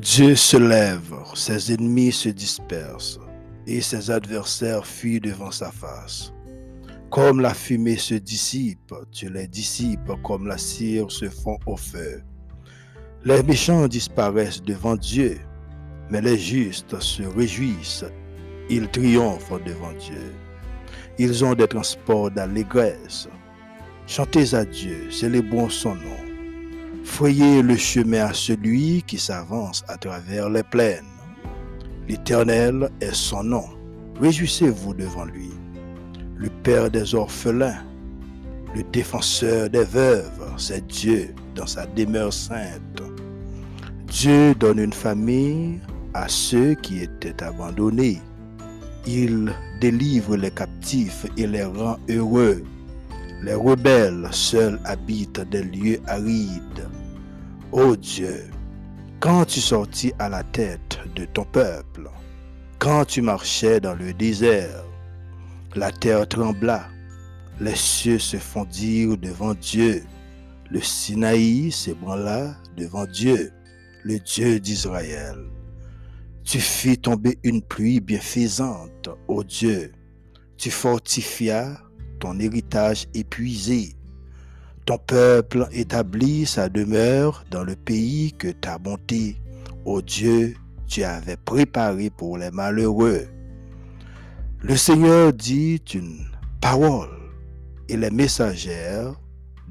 Dieu se lève, ses ennemis se dispersent, et ses adversaires fuient devant sa face. Comme la fumée se dissipe, tu les dissipes comme la cire se fond au feu. Les méchants disparaissent devant Dieu, mais les justes se réjouissent, ils triomphent devant Dieu. Ils ont des transports d'allégresse. Chantez à Dieu, célébrons son nom. Frayez le chemin à celui qui s'avance à travers les plaines. L'Éternel est son nom. Réjouissez-vous devant lui. Le Père des orphelins, le défenseur des veuves, c'est Dieu dans sa demeure sainte. Dieu donne une famille à ceux qui étaient abandonnés. Il délivre les captifs et les rend heureux. Les rebelles seuls habitent des lieux arides. Ô Dieu, quand tu sortis à la tête de ton peuple, quand tu marchais dans le désert, la terre trembla, les cieux se fondirent devant Dieu, le Sinaï s'ébranla devant Dieu, le Dieu d'Israël. Tu fis tomber une pluie bienfaisante, ô Dieu. Tu fortifias ton héritage épuisé. Ton peuple établit sa demeure dans le pays que ta bonté, ô Dieu, tu avais préparé pour les malheureux. Le Seigneur dit une parole et les messagères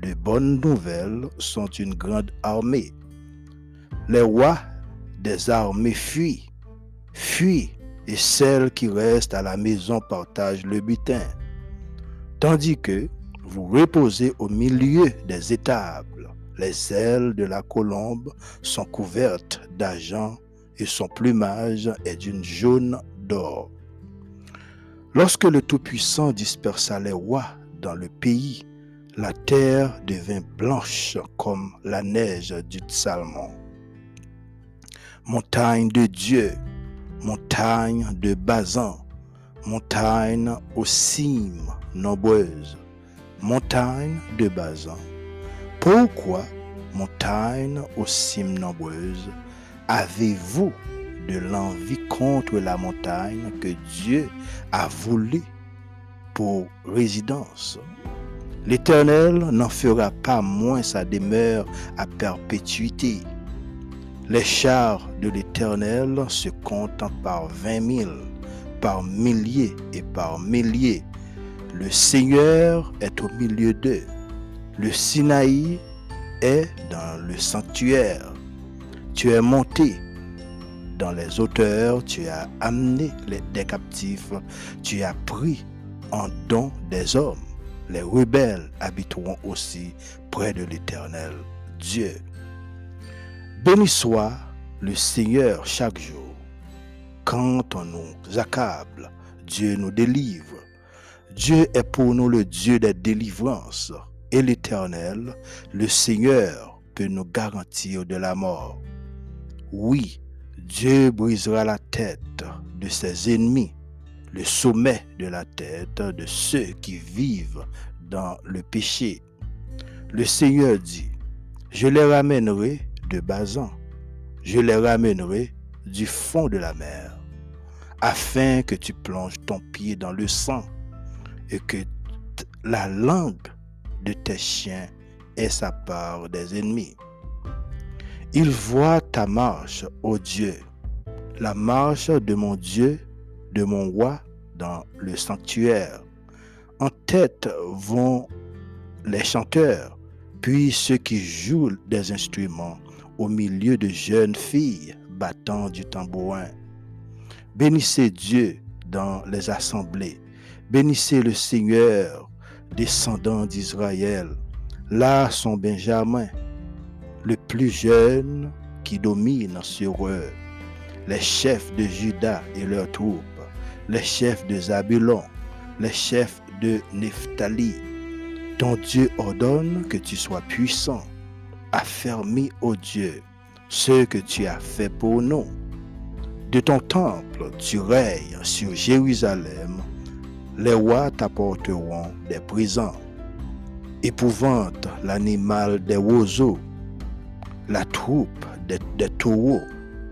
de bonnes nouvelles sont une grande armée. Les rois des armées fuient, fuient, et celles qui restent à la maison partagent le butin. Tandis que vous reposez au milieu des étables. Les ailes de la colombe sont couvertes d'argent et son plumage est d'une jaune d'or. Lorsque le Tout-Puissant dispersa les rois dans le pays, la terre devint blanche comme la neige du Salmon. Montagne de Dieu, montagne de Bazan, montagne aux cimes nombreuses, montagne de Bazan. Pourquoi, montagne aux cimes nombreuses, avez-vous de l'envie contre la montagne que Dieu a voulu pour résidence? L'Éternel n'en fera pas moins sa demeure à perpétuité. Les chars de l'Éternel se comptent par vingt mille, par milliers et par milliers. Le Seigneur est au milieu d'eux. Le Sinaï est dans le sanctuaire. Tu es monté dans les hauteurs, tu as amené les, des captifs, tu as pris en don des hommes. Les rebelles habiteront aussi près de l'Éternel Dieu. Béni soit le Seigneur chaque jour. Quand on nous accable, Dieu nous délivre. Dieu est pour nous le Dieu des délivrances et l'Éternel, le Seigneur, peut nous garantir de la mort. Oui, Dieu brisera la tête de ses ennemis, le sommet de la tête de ceux qui vivent dans le péché. Le Seigneur dit, je les ramènerai de Bazan, je les ramènerai du fond de la mer, afin que tu plonges ton pied dans le sang et que la langue de tes chiens ait sa part des ennemis. Il voit ta marche, ô Dieu, la marche de mon Dieu, de mon roi dans le sanctuaire. En tête vont les chanteurs, puis ceux qui jouent des instruments au milieu de jeunes filles battant du tambourin. Bénissez Dieu dans les assemblées. Bénissez le Seigneur, descendant d'Israël. Là sont Benjamin, le plus jeune qui domine sur eux, les chefs de Juda et leurs troupes, les chefs de Zabulon, les chefs de Nephtali. Ton Dieu ordonne que tu sois puissant affermis, ô Dieu, ce que tu as fait pour nous. De ton temple, tu règnes sur Jérusalem. Les rois t'apporteront des présents. Épouvante l'animal des roseaux, la troupe des, taureaux,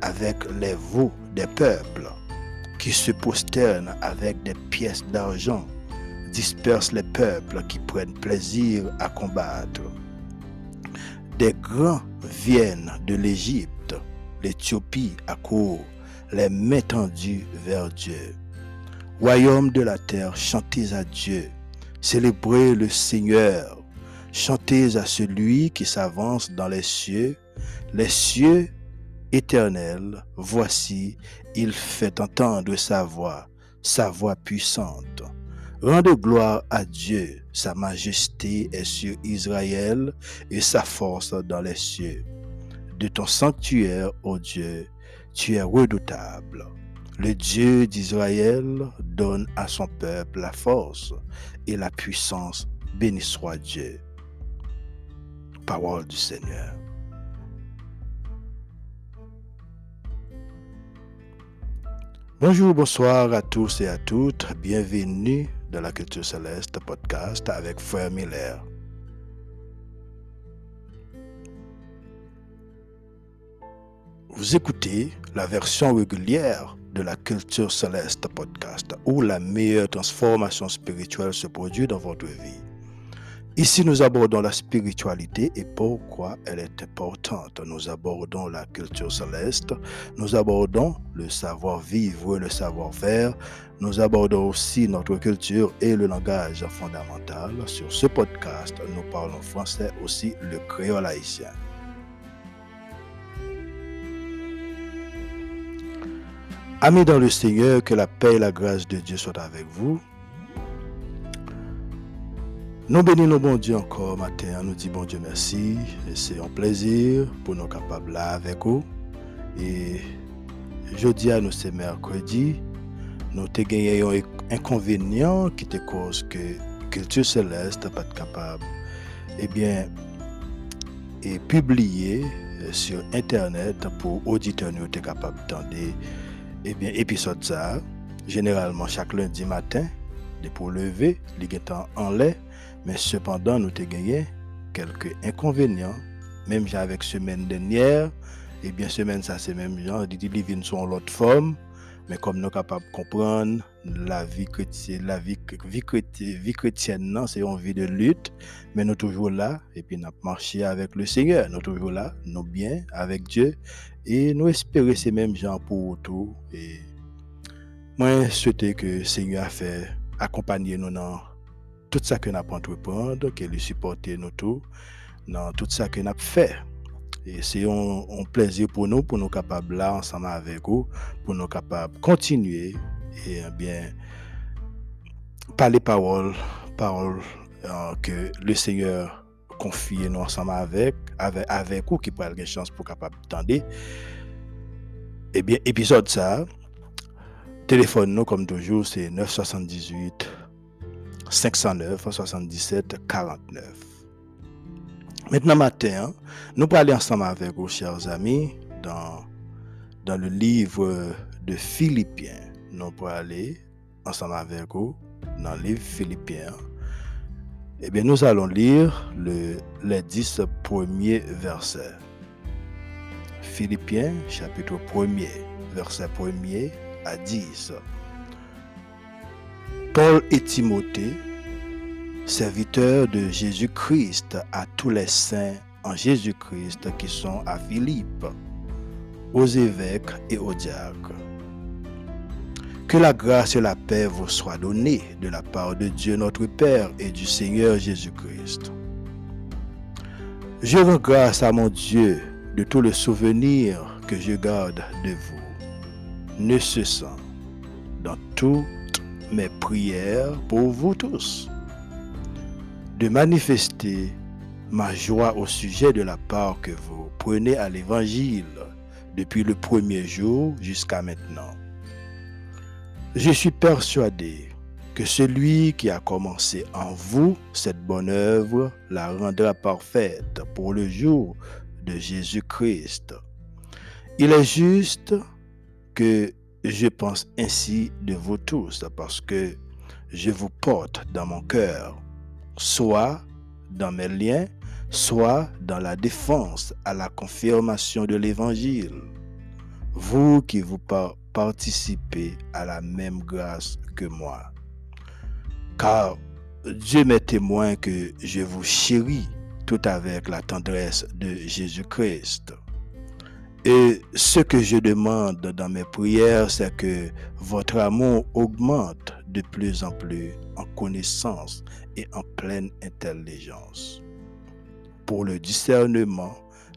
avec les veaux des peuples, qui se prosternent avec des pièces d'argent, dispersent les peuples qui prennent plaisir à combattre. Des grands viennent de l'Égypte, l'Éthiopie accourt, les mains tendues vers Dieu. Royaume de la terre, chantez à Dieu, célébrez le Seigneur, chantez à celui qui s'avance dans les cieux, les cieux éternels, voici, il fait entendre sa voix, sa voix puissante. Rendez gloire à Dieu, sa majesté est sur Israël et sa force dans les cieux. De ton sanctuaire, ô Dieu, tu es redoutable. Le Dieu d'Israël donne à son peuple la force et la puissance. Béni soit Dieu. Parole du Seigneur. Bonjour, bonsoir à tous et à toutes. Bienvenue dans la Culture Céleste podcast avec Frère Miller. Vous écoutez la version régulière de la Culture Céleste podcast où la meilleure transformation spirituelle se produit dans votre vie. Ici, nous abordons la spiritualité et pourquoi elle est importante. Nous abordons la culture céleste, nous abordons le savoir-vivre et le savoir-faire, nous abordons aussi notre culture et le langage fondamental. Sur ce podcast, nous parlons français aussi le créole haïtien. Amis dans le Seigneur, que la paix et la grâce de Dieu soient avec vous. Nous bénissons bon Dieu encore matin, nous disons bon Dieu merci, c'est un plaisir pour nous capables là avec vous. Et jeudi à nous c'est mercredi, nous avons gagné un inconvénient qui te cause que culture céleste pas capable eh bien et publier sur internet pour auditeurs nous être capable d'entendre eh bien épisode ça généralement chaque lundi matin pour lever, les en lait mais cependant, nous avons gagné quelques inconvénients. Même avec semaine dernière, et eh bien semaine ça c'est même genre, dit living sont l'autre forme, mais comme nous sommes capables de comprendre la vie chrétienne, la vie, c'est une vie de lutte, mais nous toujours là, et nous marché avec le Seigneur, nous toujours là, nous bien avec Dieu, et nous espérons ces mêmes gens pour tout. Et moi, je souhaite que le Seigneur a fait accompagner nous dans tout ça que nous avons entreprendre, que nous tout, dans tout ça que nous avons fait. Et c'est un, plaisir pour nous, pour nous capables là, ensemble avec vous, pour nous capables continuer et eh bien parler paroles, paroles euh, que le Seigneur confie nous ensemble avec, avec, vous qui prennent une chance pour capable d'entendre. et eh bien, épisode ça, téléphone nous comme toujours, c'est 978 509 77 49. Maintenant matin, nous aller ensemble avec vous, chers amis, dans, dans le livre de Philippiens. Nous aller ensemble avec vous dans le livre Philippiens. Eh bien, nous allons lire le, les 10 premiers versets. Philippiens, chapitre 1er, verset 1er à 10. Paul et Timothée, serviteurs de Jésus-Christ à tous les saints en Jésus-Christ qui sont à Philippe, aux évêques et aux diacres. Que la grâce et la paix vous soient données de la part de Dieu notre Père et du Seigneur Jésus-Christ. Je rends grâce à mon Dieu de tout le souvenir que je garde de vous, ne cessant dans tout mes prières pour vous tous, de manifester ma joie au sujet de la part que vous prenez à l'Évangile depuis le premier jour jusqu'à maintenant. Je suis persuadé que celui qui a commencé en vous cette bonne œuvre la rendra parfaite pour le jour de Jésus-Christ. Il est juste que je pense ainsi de vous tous parce que je vous porte dans mon cœur, soit dans mes liens, soit dans la défense à la confirmation de l'Évangile. vous qui vous participez à la même grâce que moi. Car Dieu m'est témoin que je vous chéris tout avec la tendresse de Jésus-Christ. Et ce que je demande dans mes prières, c'est que votre amour augmente de plus en plus en connaissance et en pleine intelligence pour le discernement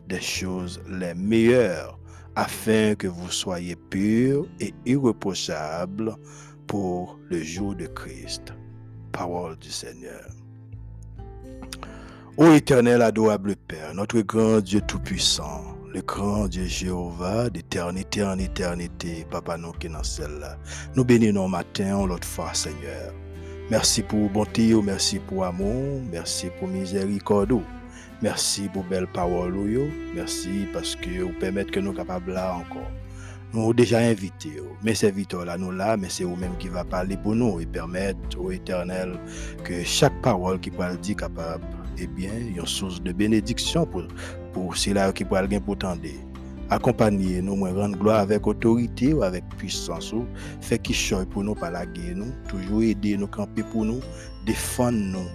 des choses les meilleures afin que vous soyez purs et irréprochables pour le jour de Christ. Parole du Seigneur. Ô éternel adorable Père, notre grand Dieu Tout-Puissant, le grand Dieu Jéhovah, d'éternité en éternité, Papa nous qui dans celle-là. Nous bénissons matin, l'autre fois, Seigneur. Merci pour bonté, merci pour amour, merci pour miséricorde. Merci pour belle parole. Merci parce que vous permettez que nous capables là encore. Nous avons déjà invité. Mais serviteurs là, nous là, mais c'est vous-même qui va parler pour nous et permettre au éternel que chaque parole qui peut le dire capable eh bien, une source de bénédiction pour, pour ceux-là qui peuvent bien pour. Accompagner nous, rendre gloire avec autorité ou avec puissance, fait qui pour nous par la guerre, nous, toujours aider nous, camper pour nous, défendre nous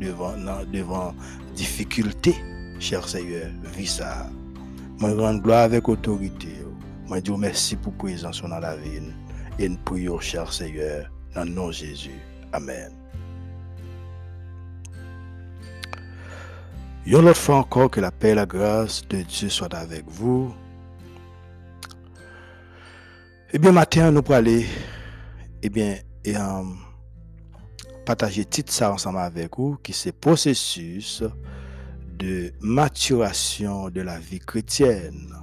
devant, devant difficulté, cher Seigneur, vis ça. Moi, rendre gloire avec autorité. Moi, dis merci pour présence dans la vie. Et nous prions, cher Seigneur, dans le nom de Jésus. Amen. Une autre fois encore que la paix et la grâce de Dieu soient avec vous. Eh bien, matin, nous pour aller, eh bien, et, euh, partager titre ça ensemble avec vous, qui c'est processus de maturation de la vie chrétienne.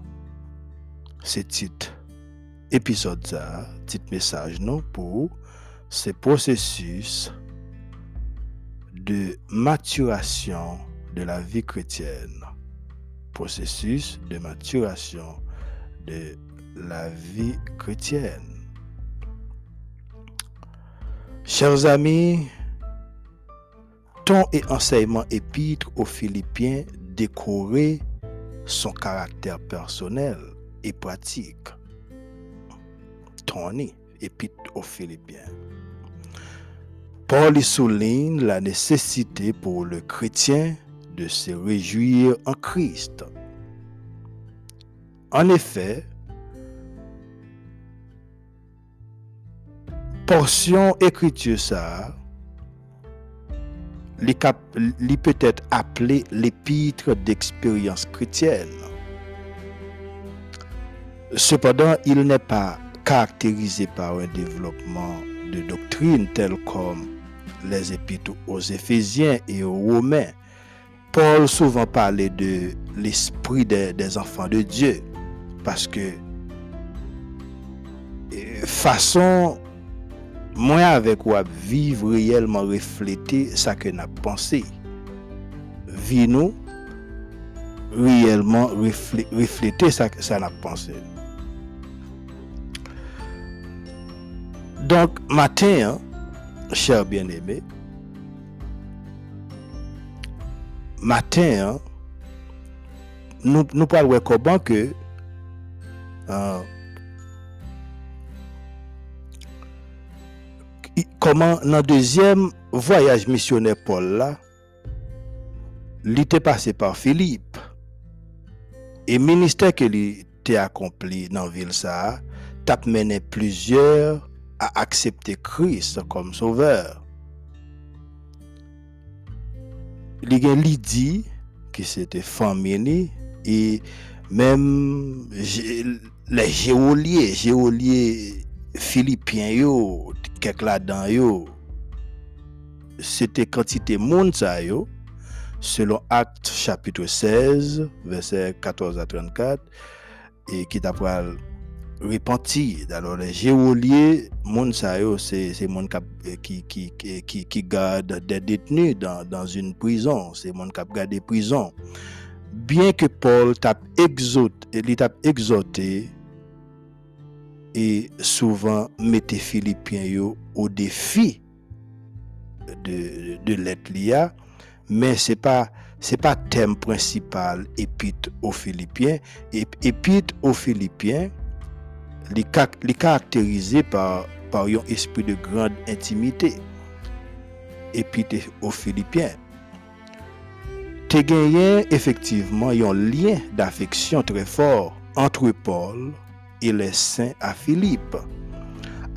C'est titre épisode ça, titre message non pour ce processus de maturation de la vie chrétienne. Processus de maturation de la vie chrétienne. Chers amis, ton et enseignement épître aux Philippiens décorait son caractère personnel et pratique. Ton épître aux Philippiens. Paul y souligne la nécessité pour le chrétien de se réjouir en Christ. En effet, portion écriture ça, li peut être appelé l'épître d'expérience chrétienne. Cependant, il n'est pas caractérisé par un développement de doctrine tel comme les épîtres aux Éphésiens et aux Romains, Paul souvent parlait de l'esprit des, enfants de Dieu. Parce que euh, façon moi avec quoi vivre réellement refléter ça que n'a pensé. Vie nous réellement refléter ça que ça n'a pensé. Donc matin, hein, cher bien-aimé, matin, nous, nous parlons comment que euh, comment dans deuxième voyage missionnaire Paul là, il était passé par Philippe. Et ministère que lui était accompli dans ville ça, t'a mené plusieurs à accepter Christ comme sauveur. Y a Lydie, qui c'était famille, et même les géoliers, géoliers philippiens, yo, quelques là-dedans, yo, c'était quantité monde ça, yo, selon Acte chapitre 16, verset 14 à 34, et qui t'a repenti. Alors, les géoliers, c'est c'est monde qui qui qui qui garde des détenus dans, dans une prison, c'est monde qui garde des prisons. Bien que Paul t'a exhorté, il t'a exhorté et souvent mettait Philippiens au défi de, de l'être mais c'est pas c'est pas thème principal épître aux Philippiens épître aux Philippiens li, kak, li karakterize par, par yon espri de grand intimite epi te o Filipien. Te genyen efektiveman yon lien d'afeksyon tre for entre Paul e le saint a Philippe.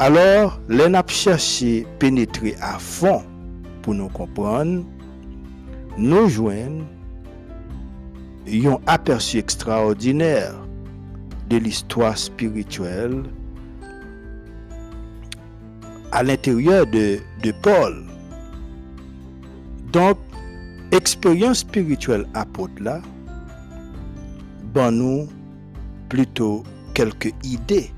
Alors, lè nap chache penetre a fon pou nou kompran, nou jwen yon aperçu ekstraordinèr de l'histoire spirituelle à l'intérieur de, Paul. Donc, expérience spirituelle apôtre là, ben nous plutôt quelques idées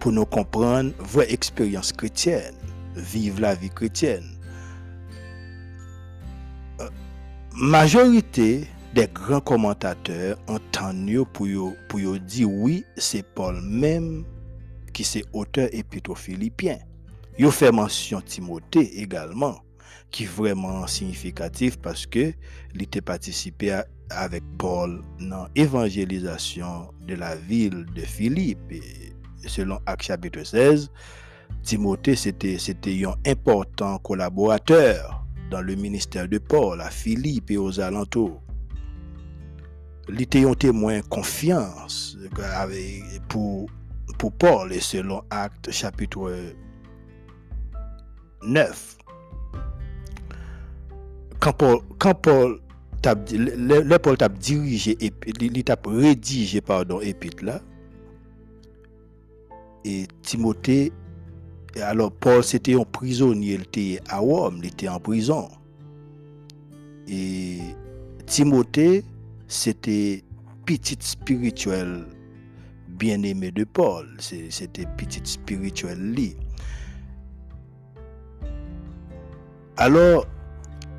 pour nous comprendre vraie expérience chrétienne, vivre la vie chrétienne. Euh, majorité des grands commentateurs entendent pour pour dire oui, c'est Paul même qui c'est auteur épître aux Philippiens. Il fait mention Timothée également, qui est vraiment significatif parce que il était participé avec Paul dans l'évangélisation de la ville de Philippe. Selon Acte chapitre 16, Timothée c'était c'était un important collaborateur dans le ministère de Paul à Philippe et aux alentours. Il était un témoin confiance pour, pour Paul et selon Acte chapitre 9. Quand Paul, Paul le, Paul dirigé, pardon, épître et Timothée, alors Paul c'était un prisonnier, il était à Rome, il était en prison. Et Timothée, c'était petit spirituel bien-aimé de Paul, c'était petit spirituel lit. Alors,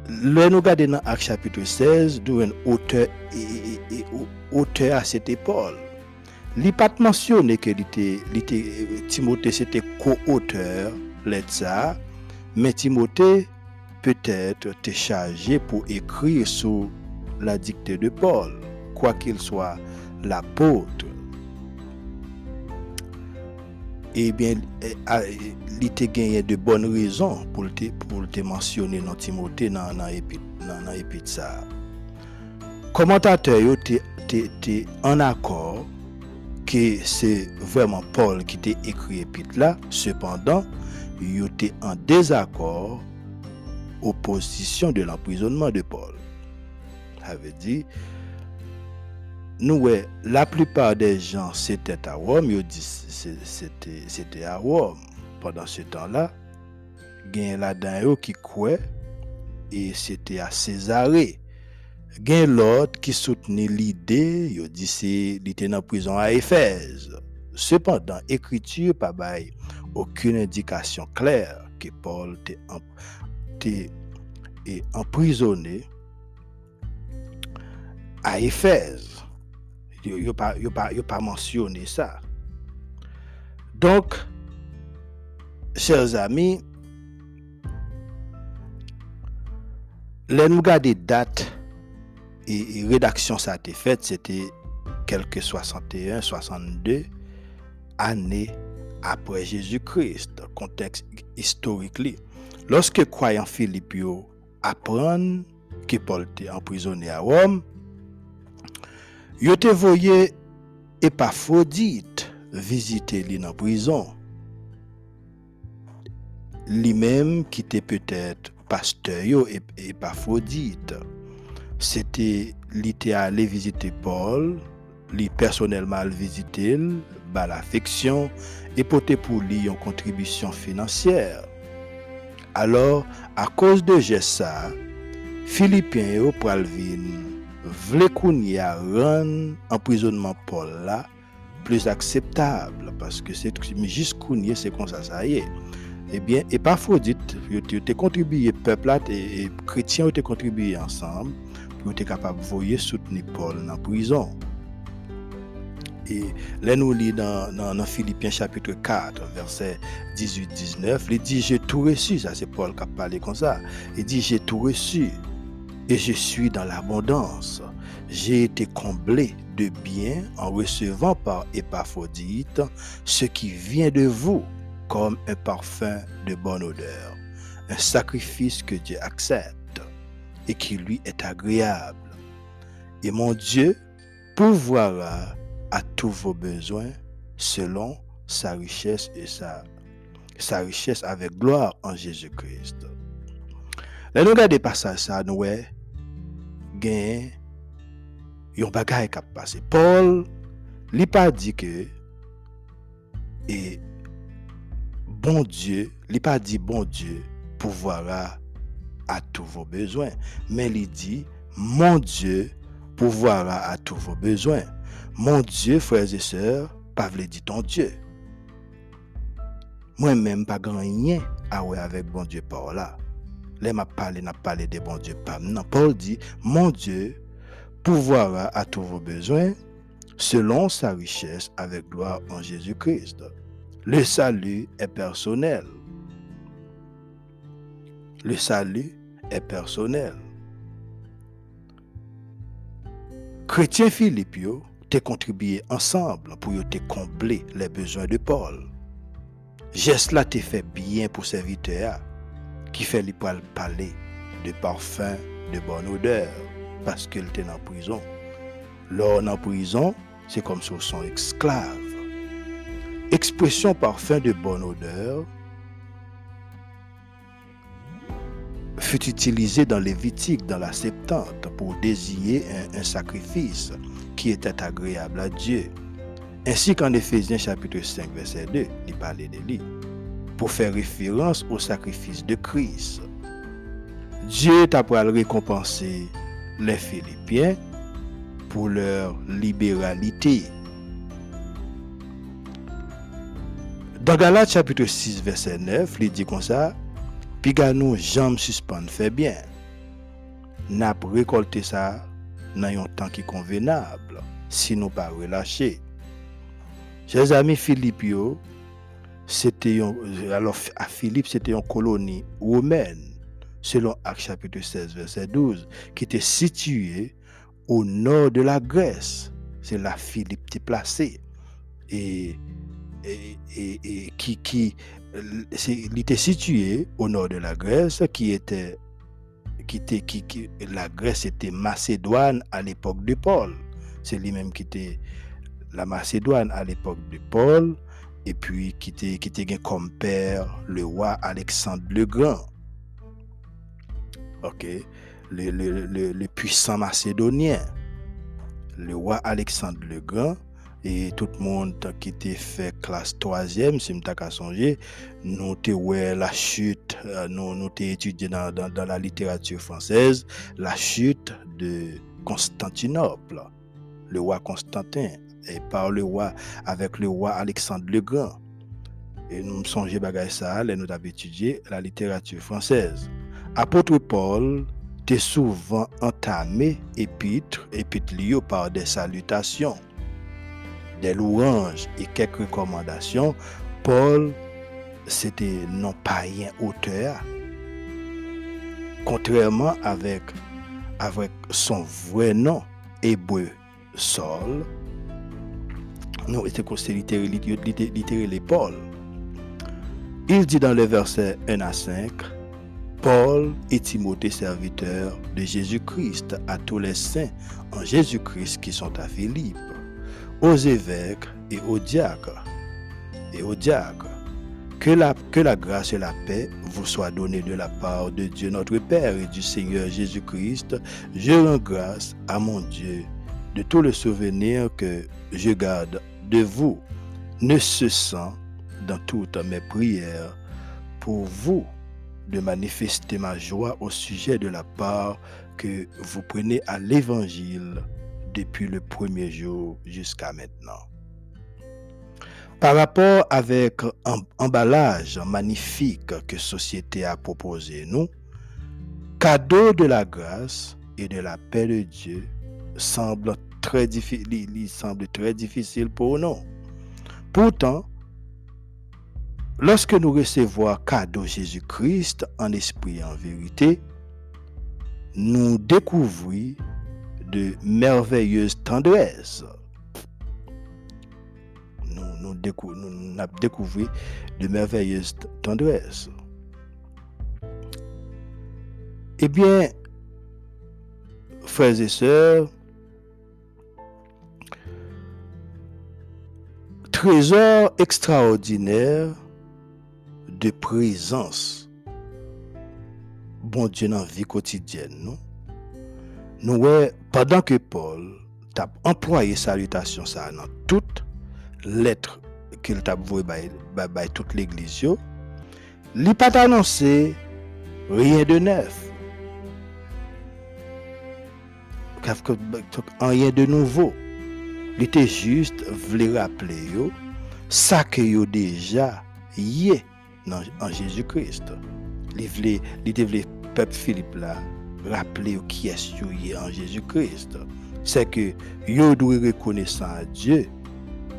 le nous regardons dans Acte chapitre 16, d'où un auteur, et, auteur à Paul. Il pas mentionné que Timothée c'était co-auteur mais Timothée peut-être était chargé pour écrire sous la dictée de Paul, quoi qu'il soit l'apôtre. Eh bien, il était gagné de bonnes raisons pour te, pour te mentionner dans Timothée dans l'épître ça. Commentateur était en accord que c'est vraiment Paul qui t'a écrit l'épître. Cependant, il était en désaccord opposition de l'emprisonnement de Paul. Ça veut dire, nous, la plupart des gens, c'était à Rome, ils c'était à Rome. Pendant ce temps-là, il y a là qui croit et c'était à Césarée. Il y a l'autre qui soutenait l'idée, il dit était en prison à Éphèse. Cependant, l'écriture pas aucune indication claire que Paul était emprisonné à Éphèse. Il n'a pas, pas mentionné ça. Donc, chers amis, les nous des dates et, rédaction ça a été faite, c'était quelques 61, 62 années après Jésus-Christ, contexte historique. Lorsque croyant Philippe apprennent que Paul était emprisonné à Rome, Yo te voye Epafrodit vizite li nan prizon. Li menm ki te petet pasteyo Epafrodit. E Se te li te ale vizite Paul, li personelman al vizite l, ba la feksyon, epote pou li yon kontribisyon finansyer. Alors, a koz de jesa, Filipien yo pral vin vle kouni a ran emprisonman Paul la plus akseptable paske se jis kouni se kon sa sa ye ebyen, eh e pa frodit yo te kontribuye peplat e kretien yo te kontribuye ansam pou yo te kapab voye souteni Paul nan prison. E lè nou li nan, nan, nan Filipien chapitre 4 verse 18-19 li di jè tou resu, sa se Paul kap pale kon sa, li di jè tou resu et je suis dans l'abondance. J'ai été comblé de bien en recevant par Épaphrodite ce qui vient de vous comme un parfum de bonne odeur, un sacrifice que Dieu accepte et qui lui est agréable. Et mon Dieu pourvoira à tous vos besoins selon sa richesse et sa, sa richesse avec gloire en Jésus-Christ. Nous Paul, il pas dit que et bon Dieu, il pas dit bon Dieu pourvoira à tous vos besoins, mais il dit mon Dieu pourvoira à tous vos besoins. Mon Dieu, frères et sœurs, pas veut dire ton Dieu. Moi-même, pas grand rien à voir avec bon Dieu par là. Là, m'a n'a de bon Dieu Paul dit, mon Dieu pourvoira à tous vos besoins selon sa richesse avec gloire en Jésus-Christ. Le salut est personnel. Le salut est personnel. Chrétien Philippe, t'es contribué ensemble pour te combler les besoins de Paul. Geste là fait bien pour serviteur qui fait lui parler de parfum de bonne odeur parce qu'il était en prison. Lors en prison, c'est comme si son esclave. Expression parfum de bonne odeur fut utilisée dans Lévitique, dans la Septante, pour désigner un, un sacrifice qui était agréable à Dieu. Ainsi qu'en Éphésiens chapitre 5, verset 2, il parlait de lui, pou fè referans ou sakrifis de kriz. Dje tapwa l rekompanse le Filipien pou lèr liberalite. Dan Galat chapitre 6 verset 9 li di kon sa, pi gano janm suspande fè bien. Nap rekolte sa nan yon tan ki konvenable, si nou pa relache. Che zami Filipio, c'était alors à Philippe, c'était une colonie romaine selon Acte chapitre 16, verset 12, qui était situé au nord de la Grèce. C'est là Philippe était placé. Qui, qui il était situé au nord de la Grèce, qui était, qui était qui, qui, la Grèce était Macédoine à l'époque de Paul. C'est lui-même qui était la Macédoine à l'époque de Paul, et puis qui était, qui comme père le roi Alexandre le Grand. Ok, le, puissant macédonien, le roi Alexandre le Grand, et tout le monde qui était fait classe troisième, si je me songer, nous la chute, euh, nous avons étudié dans, la littérature française, la chute de Constantinople, le roi Constantin, et par le roi, avec le roi Alexandre le Grand. Et nous songeons à ça, nous avons étudié la littérature française. Apôtre Paul était souvent entamé épître, épître par des salutations, des louanges et quelques recommandations. Paul, c'était non païen auteur. Contrairement avec, avec son vrai nom, hébreu Saul, nous était considéré littéralement Paul. Il dit dans le verset 1 à 5, Paul et Timothée, serviteurs de Jésus-Christ, à tous les saints en Jésus-Christ qui sont à Philippe, aux évêques et aux diacres, et aux diacres, que la, que la grâce et la paix vous soient données de la part de Dieu notre Père et du Seigneur Jésus-Christ. Je rends grâce à mon Dieu de tout le souvenir que je garde de vous, ne cessant dans toutes mes prières pour vous de manifester ma joie au sujet de la part que vous prenez à l'Évangile depuis le premier jour jusqu'à maintenant. Par rapport avec un emballage magnifique que société a proposé nous, cadeau de la grâce et de la paix de Dieu semble très, difficile, semble très difficile pour nous. Pourtant, Lorsque nous recevons cadeau Jésus-Christ en esprit et en vérité, nous découvrir de merveilleuses tendresses. Nous, nous, de merveilleuses tendresses. Eh bien, frères et sœurs, trezor ekstraordiner de prezans bon Diyo nan vi kotidyen nou. Nou wè, padan ke Paul tap employe salutasyon sa nan tout letre ke l tap vwe bay, bay, bay tout l'eglis yo, li pat anonse rien de nef. Kaf kot an rien de nouvo. Il était juste voulait rappeler ça que yo déjà en Jésus-Christ. Il voulait, il peuple Philippe là rappeler qui est yo en Jésus-Christ. C'est que yo doit reconnaître à Dieu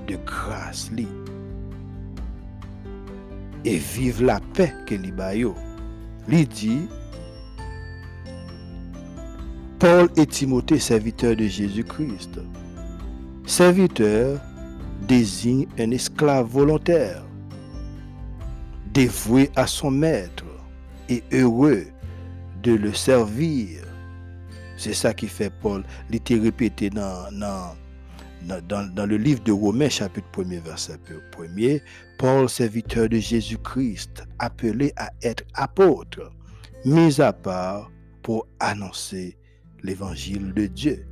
de grâce. Et vivre la paix que li ba yo. Dit Paul et Timothée, serviteurs de Jésus-Christ. Serviteur désigne un esclave volontaire, dévoué à son maître et heureux de le servir. C'est ça qui fait Paul. Il était répété dans, dans, dans, le livre de Romains, chapitre 1er, verset 1er. Paul, serviteur de Jésus-Christ, appelé à être apôtre, mis à part pour annoncer l'évangile de Dieu.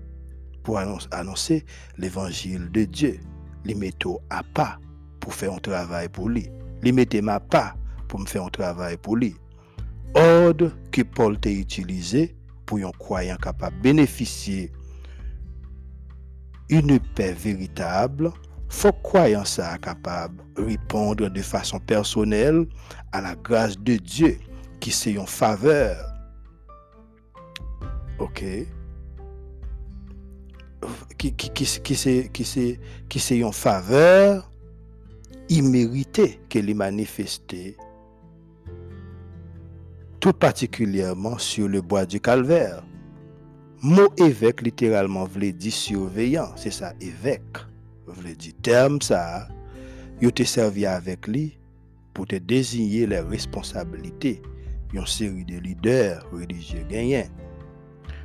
Pour annoncer l'évangile de Dieu. Les métaux à pas pour faire un travail pour lui. Les ma pas pour me faire un travail pour lui. Ordre que Paul t'a utilisé pour un croyant capable de bénéficier une paix véritable, faut croyant ça capable de répondre de façon personnelle à la grâce de Dieu qui c'est en faveur Ok. Qui, qui, qui c'est une faveur imméritée qu'elle est manifestée, tout particulièrement sur le bois du calvaire. Mot évêque, littéralement, voulait dire surveillant. C'est ça, évêque. Voulait dire terme ça. Il te servi avec lui pour te désigner les responsabilités d'une série de leaders religieux gagnants.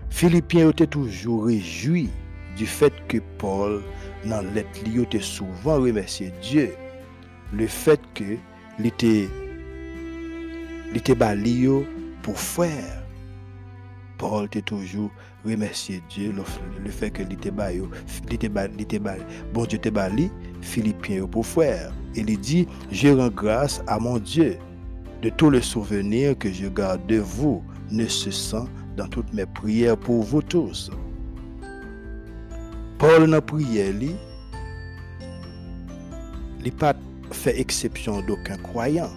Philippiens était toujours réjoui du fait que Paul, dans lettre, il était souvent remercié Dieu. Le fait que il était, était pour faire. Paul était toujours remercié Dieu le, fait que il était était bon Dieu était bali, Philippiens pour faire. Et il dit, je rends grâce à mon Dieu de tous les souvenirs que je garde de vous, ne se sent dans toutes mes prières pour vous tous. Paul n'a prié, lui, n'a pas fait exception d'aucun croyant.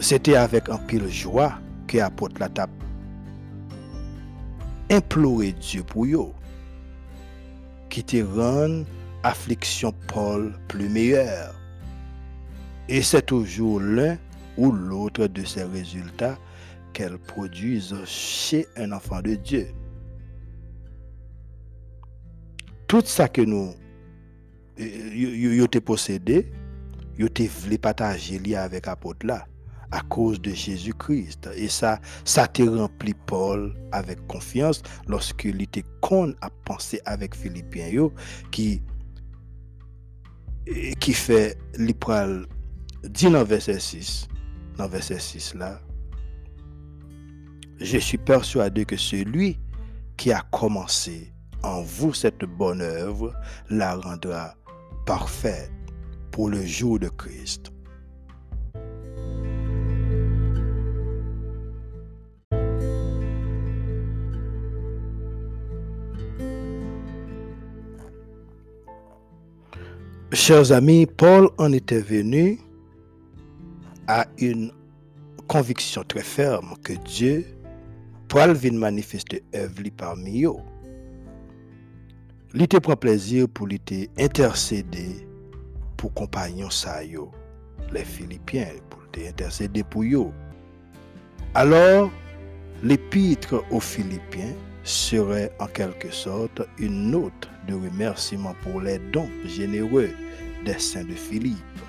C'était avec un pile joie que apôtre la table implorer Dieu pour eux, qui te affliction Paul plus meilleure. Et c'est toujours l'un ou l'autre de ces résultats qu'elles produisent chez un enfant de Dieu. Tout ça que nous yo te possédé, yo te voulu partager avec apôtre là à cause de Jésus-Christ. Et ça, ça te rempli Paul avec confiance lorsqu'il était con à penser avec Philippiens qui qui fait l'ipral dit dans verset 6, dans verset 6 là, je suis persuadé que celui qui a commencé en vous cette bonne œuvre la rendra parfaite pour le jour de Christ. Chers amis, Paul en était venu à une conviction très ferme que Dieu pral vin manifeste œuvre parmi yo. Li te prend plaisir pour li te intercéder pour compagnon sa yo, les Philippiens, pour te intercéder pour yo. Alors, l'épître aux Philippiens serait en quelque sorte une note de remerciement pour les dons généreux des saints de Philippe.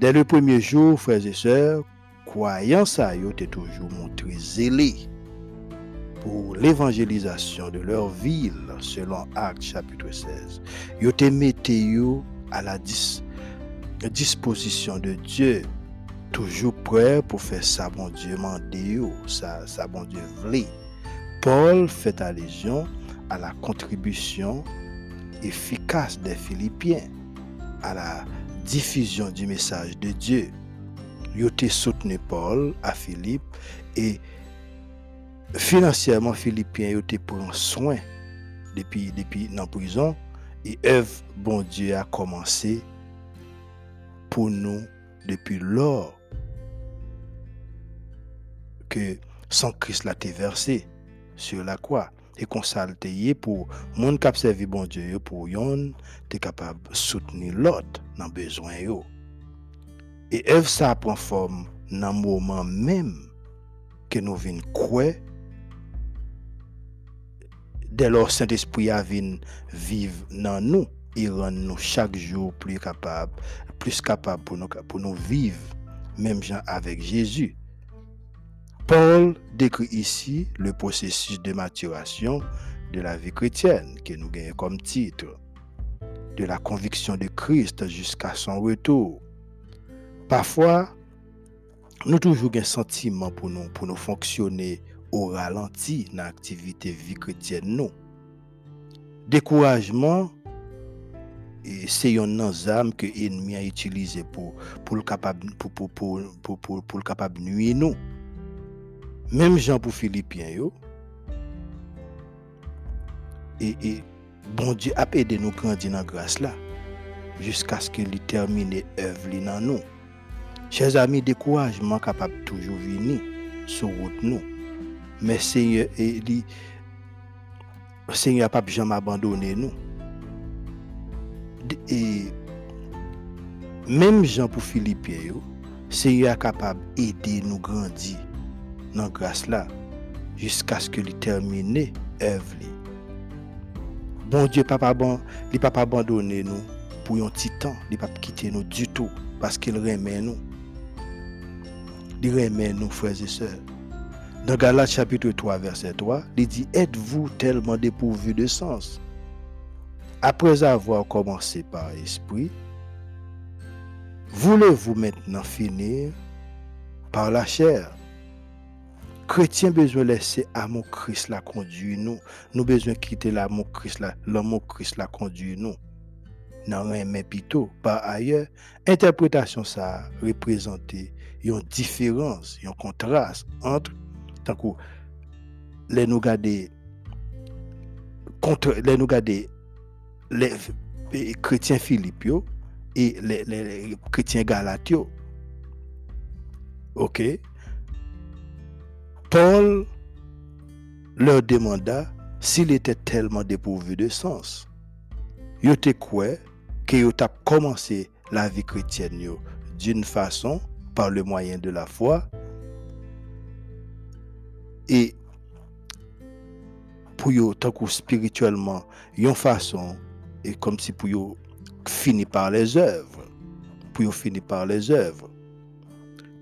Dès le premier jour, frères et sœurs, croyants ça été toujours montré zélé pour l'évangélisation de leur ville, selon Actes chapitre 16. Ils été mis à la disposition de Dieu, toujours prêt pour faire ça, bon Dieu, ça, Dieu. Paul fait allusion à la contribution efficace des Philippiens à la diffusion du message de Dieu. Il a soutenu Paul à Philippe et financièrement Philippien a pris soin depuis depuis la prison et œuvre bon Dieu a commencé pour nous depuis lors que son Christ l'a été versé sur la croix et qu'on s'alteye pour monde qui servi bon Dieu pour yon t'es capable de soutenir l'autre dans besoin yo. Œuvre ça prend forme dans le moment même que nous venons croire dès lors Saint-Esprit a venu vivre dans nous. Et rend nous chaque jour plus capable plus pour nous vivre même avec Jésus. Paul décrit ici le processus de maturation de la vie chrétienne que nous gagnons comme titre, de la conviction de Christ jusqu'à son retour. Parfois, nous toujours un sentiment pour nous, pour nous fonctionner ou ralenti nan aktivite vi kretyen nou. Dekourajman, e, se yon nan zam ke enmi a itilize pou, pou l kapab, kapab nuye nou. Mem jan pou Filipien yo, e, e bon di ap ede nou grandi nan gras la, jiska skè li termine ev li nan nou. Chez ami, dekourajman kapab toujou vini sou wot nou. men seigne li seigne apap jam abandone nou e menm jan pou Filipien yo seigne akapab ede nou grandi nan grase la jiska sk li termine ev li. Bon Diyo papa ban li papa abandone nou pou yon titan li papa kite nou du tou paske li remen nou li remen nou freze seur Dans Galates chapitre 3 verset 3, il dit êtes-vous tellement dépourvus de sens? Après avoir commencé par l'esprit, voulez-vous maintenant finir par la chair? Chrétien besoin laisser amour Christ la conduire nous. Nous besoin quitter l'amour Christ la, l'amour Christ la conduire nous. Dans un plutôt par ailleurs, interprétation ça représenter une différence, un contraste entre tant que les contre les nous les chrétiens Philippe et les, chrétiens Galatio. OK? Paul leur demanda s'il était tellement dépourvu de sens. Il était quoi que il a commencé la vie chrétienne d'une façon par le moyen de la foi et pour yo tant spirituellement une façon et comme si pour yo fini par les œuvres pour yo fini par les œuvres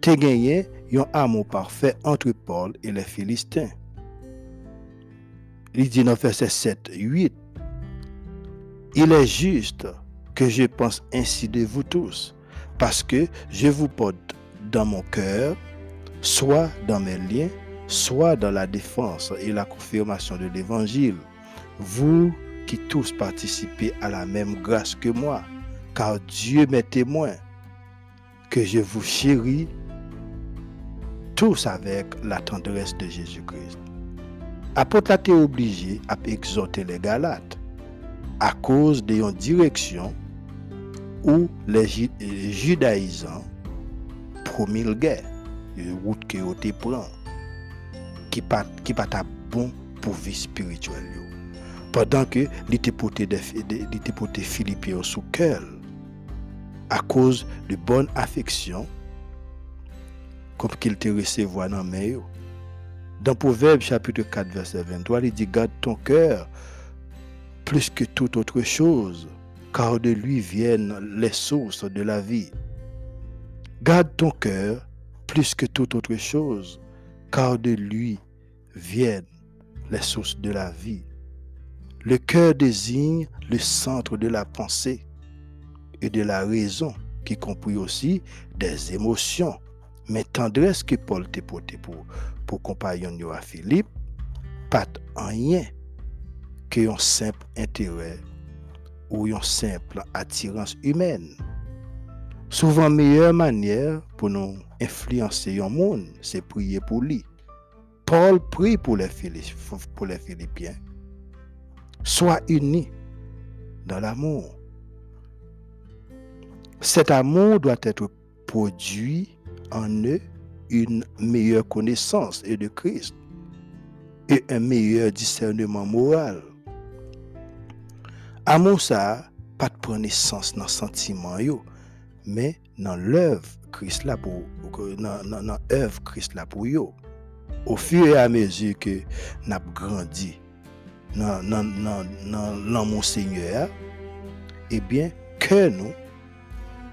te gagné un amour parfait entre Paul et les Philistins. Il dit dans verset 7, 8, Il est juste que je pense ainsi de vous tous, parce que je vous porte dans mon cœur, soit dans mes liens, soit dans la défense et la confirmation de l'Évangile, vous qui tous participez à la même grâce que moi, car Dieu m'est témoin que je vous chéris tous avec la tendresse de Jésus-Christ. Apôtre a été obligé à exhorter les Galates à cause d'une direction où les judaïsants promulguaient une route que ont prend qui pas qui pas bon pour vie spirituelle pendant que l'été porté des Philippiens sous cœur à cause de bonne affection comme qu'il te recevoir dans main Dans Proverbe chapitre 4, verset 23, il dit, garde ton cœur plus que toute autre chose, car de lui viennent les sources de la vie. Garde ton cœur plus que toute autre chose, car de lui viennent les sources de la vie. Le cœur désigne le centre de la pensée et de la raison, qui compris aussi des émotions. Mais tendresse que Paul te porté pour, pour compagnon à Philippe, pas rien que un simple intérêt ou une simple attirance humaine. Souvent, meilleure manière pour nous influencer un monde, c'est prier pour lui. Paul prie pour les, Philippiens. Sois unis dans l'amour. Cet amour doit être produit en eux une meilleure connaissance de Christ et un meilleur discernement moral. Amour ça, pas de prendre naissance dans sentiment yo, mais dans l'œuvre Christ là pour dans œuvre Christ là pour yo. Au fur et à mesure que n'a grandi dans dans dans l'amour Seigneur, eh bien que nous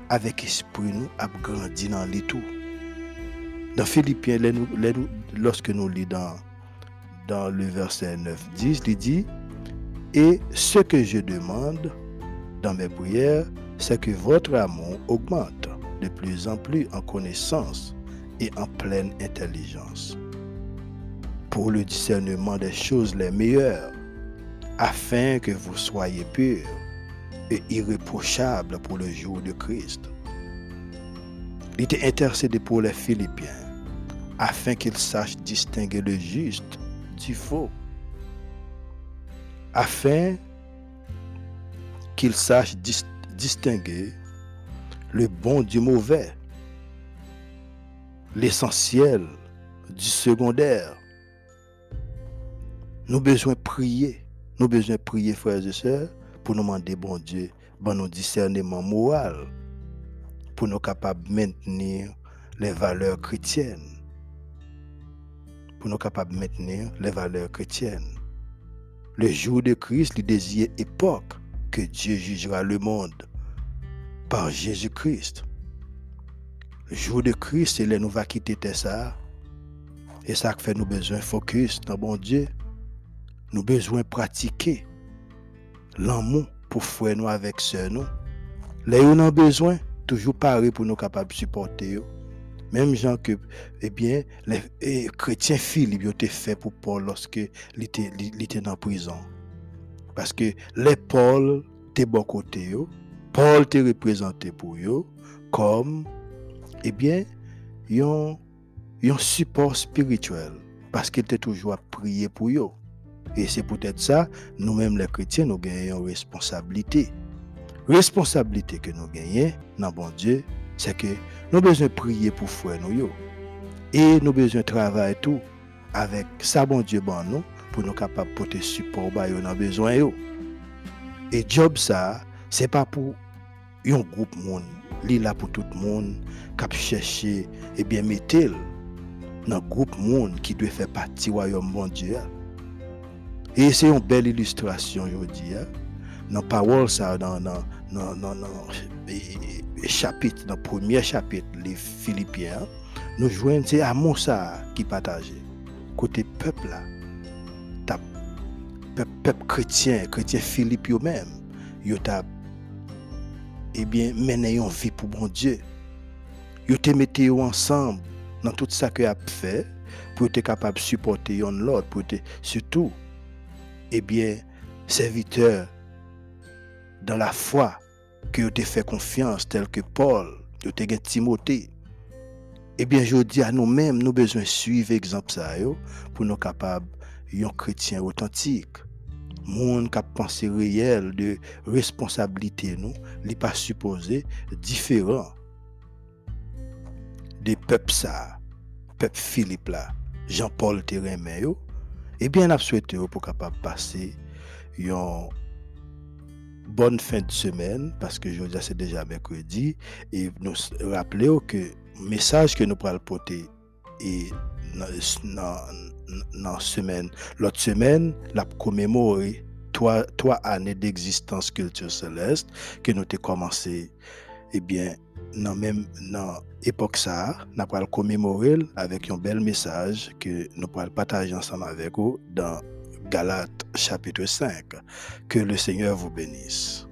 avec esprit nous a grandi dans les tout. Dans Philippiens, lorsque nous lisons dans, le verset 9, 10, il dit, Et ce que je demande dans mes prières, c'est que votre amour augmente de plus en plus en connaissance et en pleine intelligence, pour le discernement des choses les meilleures, afin que vous soyez purs et irréprochables pour le jour de Christ. Il était intercédé pour les Philippiens afin qu'ils sachent distinguer le juste du faux, afin qu'ils sachent distinguer le bon du mauvais, l'essentiel du secondaire. Nous besoin prier, nous besoin prier, frères et sœurs, pour nous demander, bon Dieu, bon nous discernement moral, pour nous capables de maintenir les valeurs chrétiennes pour nous capables de maintenir les valeurs chrétiennes. Le jour de Christ, il désire époque que Dieu jugera le monde par Jésus-Christ. Le jour de Christ, là nous va quitter ça. Et ça fait nous besoin focus dans bon Dieu. Nous besoin pratiquer l'amour pour faire nous avec ce nous. Où nous avons besoin, toujours pareil pour nous capables de supporter. Même gens que, eh bien, les eh, chrétiens Philippe ont été pour Paul lorsque il était, dans la prison. Parce que les Paul étaient bon côté, Paul était représenté pour eux comme, eh bien, un, un support spirituel. Parce qu'il était toujours à prier pour eux. Et c'est peut-être ça, nous-mêmes les chrétiens, nous gagnons une responsabilité. Responsabilité que nous gagnons, dans bon Dieu, c'est que nous besoin prier pour frère nous et nous besoin travailler tout avec ça bon Dieu bon nous pour nous capables porter support ba yo besoin yo. Et job ça, c'est pas pour yon group moun, li la pou tout moun kap chèche eh ebyen metel nan group moun ki dwe fè pati wayom bon Diyo. E se yon bel ilustrasyon yo diya, nan pawol sa nan, nan, nan, nan e, e, chapit, nan premier chapit li Filipien, nou jwen se amon sa ki pataje. Kote pep la, tap, pep, pep kretien, kretien Filip yo men, yo tap bien, mené une vie pour bon Dieu. Ils ont mis ensemble dans tout ça que a fait pour être capable de supporter l'autre, pour être surtout, eh bien, serviteur dans la foi que vous fait confiance, tel que Paul, vous avez Timothée. Eh bien, je dis à nous-mêmes, nous besoin suivre l'exemple ça pour nous capables un chrétien authentique. Qui a pensé réel de responsabilité, nous, n'est pas supposé différent des peuples ça, peuple Philippe là, Jean-Paul Térémé, eh bien, nous souhaité pour capable passer un bonne fin de semaine, parce que je dis c'est déjà mercredi, et nous rappeler que le message que nous pourrons porter et dans nan semen. Lot semen, la komemori 3, 3 ane d'egzistans kultur selest ke nou te komanse ebyen nan men nan epok sa, nan pral komemoril avek yon bel mesaj ke nou pral pataj ansan avek ou dan Galate chapitre 5. Que le Seigneur vous bénisse.